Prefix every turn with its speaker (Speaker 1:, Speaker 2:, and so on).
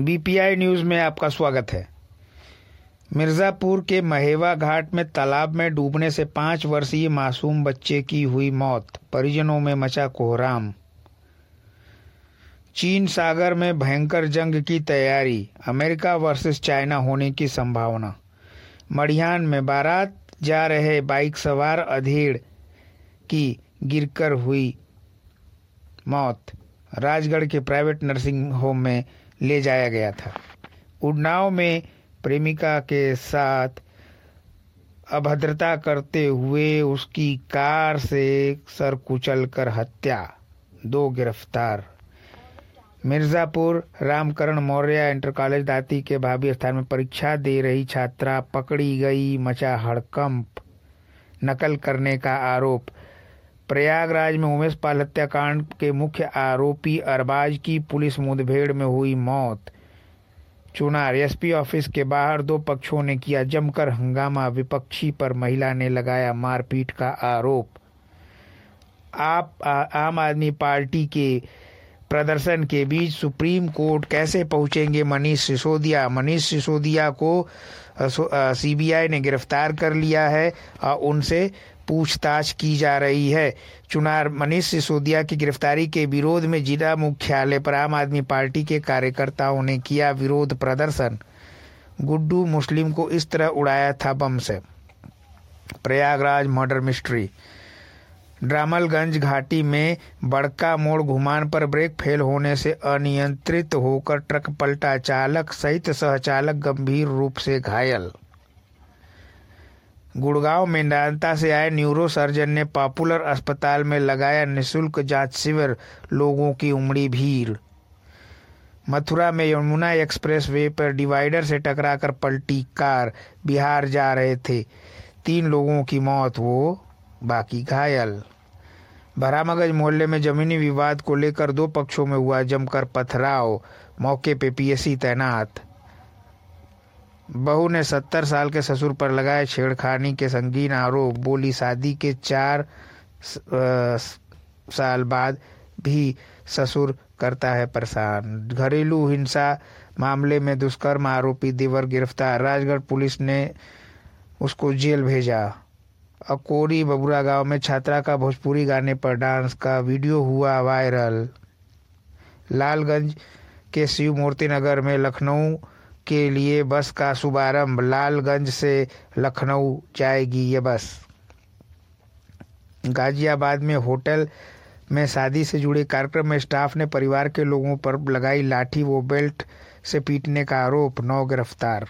Speaker 1: BPI news में आपका स्वागत है। मिर्जापुर के महेवा घाट में तालाब में डूबने से पाँच वर्षीय मासूम बच्चे की हुई मौत, परिजनों में मचा कोहराम। चीन सागर में भयंकर जंग की तैयारी, अमेरिका वर्सेस चाइना होने की संभावना। मड़ियान में बारात जा रहे बाइक सवार अधेड़ की गिरकर हुई मौत। राजगढ़ के प्राइवेट नर्सिंग होम में ले जाया गया था। उन्नाव में प्रेमिका के साथ अभद्रता करते हुए उसकी कार से सर कुचल कर हत्या, दो गिरफ़्तार। मिर्जापुर रामकरण मौर्य इंटर कॉलेज दाती के भाभी स्थान में परीक्षा दे रही छात्रा पकड़ी गई, मचा हड़कंप, नकल करने का आरोप। प्रयागराज में उमेश पाल हत्याकांड के मुख्य आरोपी अरबाज की पुलिस मुठभेड़ में हुई मौत। चुनार एसपी ऑफ़िस के बाहर दो पक्षों ने किया जमकर हंगामा विपक्षी पर महिला ने लगाया मारपीट का आरोप। आप आ, आम आदमी पार्टी के प्रदर्शन के बीच सुप्रीम कोर्ट कैसे पहुँचेंगे? मनीष सिसोदिया मनीष सिसोदिया को सीबीआई ने गिरफ़्तार कर लिया है और उनसे पूछताछ की जा रही है। चुनार मनीष सिसोदिया की गिरफ्तारी के विरोध में जिला मुख्यालय पर आम आदमी पार्टी के कार्यकर्ताओं ने किया विरोध प्रदर्शन। गुड्डू मुस्लिम को इस तरह उड़ाया था बम से। Prayagraj murder mystery. ड्रामलगंज घाटी में बड़का मोड़ घुमान पर ब्रेक फेल होने से अनियंत्रित होकर ट्रक पलटा चालक सहित सहचालक गंभीर रूप से घायल। गुड़गांव में मेदांता से आए न्यूरो सर्जन ने पॉपुलर अस्पताल में लगाया निशुल्क जाँच शिविर, लोगों की उमड़ी भीड़। मथुरा में यमुना एक्सप्रेस वे पर डिवाइडर से टकराकर पलटी कार, बिहार जा रहे थे। तीन लोगों की मौत, वो बाकी घायल। भरामगंज मोहल्ले में जमीनी विवाद को लेकर दो पक्षों में हुआ जमकर पथराव, मौके पे पीएससी तैनात। बहू ने सत्तर साल के ससुर पर लगाए छेड़खानी के संगीन आरोप, बोली, शादी के चार साल बाद भी ससुर करता है परेशान। घरेलू हिंसा मामले में दुष्कर्म आरोपी देवर गिरफ़्तार। राजगढ़ पुलिस ने उसको जेल भेजा। अकोरी बबुरा गाँव में छात्रा का भोजपुरी गाने पर डांस का वीडियो हुआ वायरल। लालगंज के शिव मूर्ति नगर में लखनऊ के लिए बस का शुभारंभ लालगंज से लखनऊ जाएगी ये बस। गाजियाबाद में होटल में शादी से जुड़े कार्यक्रम में स्टाफ ने परिवार के लोगों पर लगाई लाठी, वो बेल्ट से पीटने का आरोप, नौ गिरफ़्तार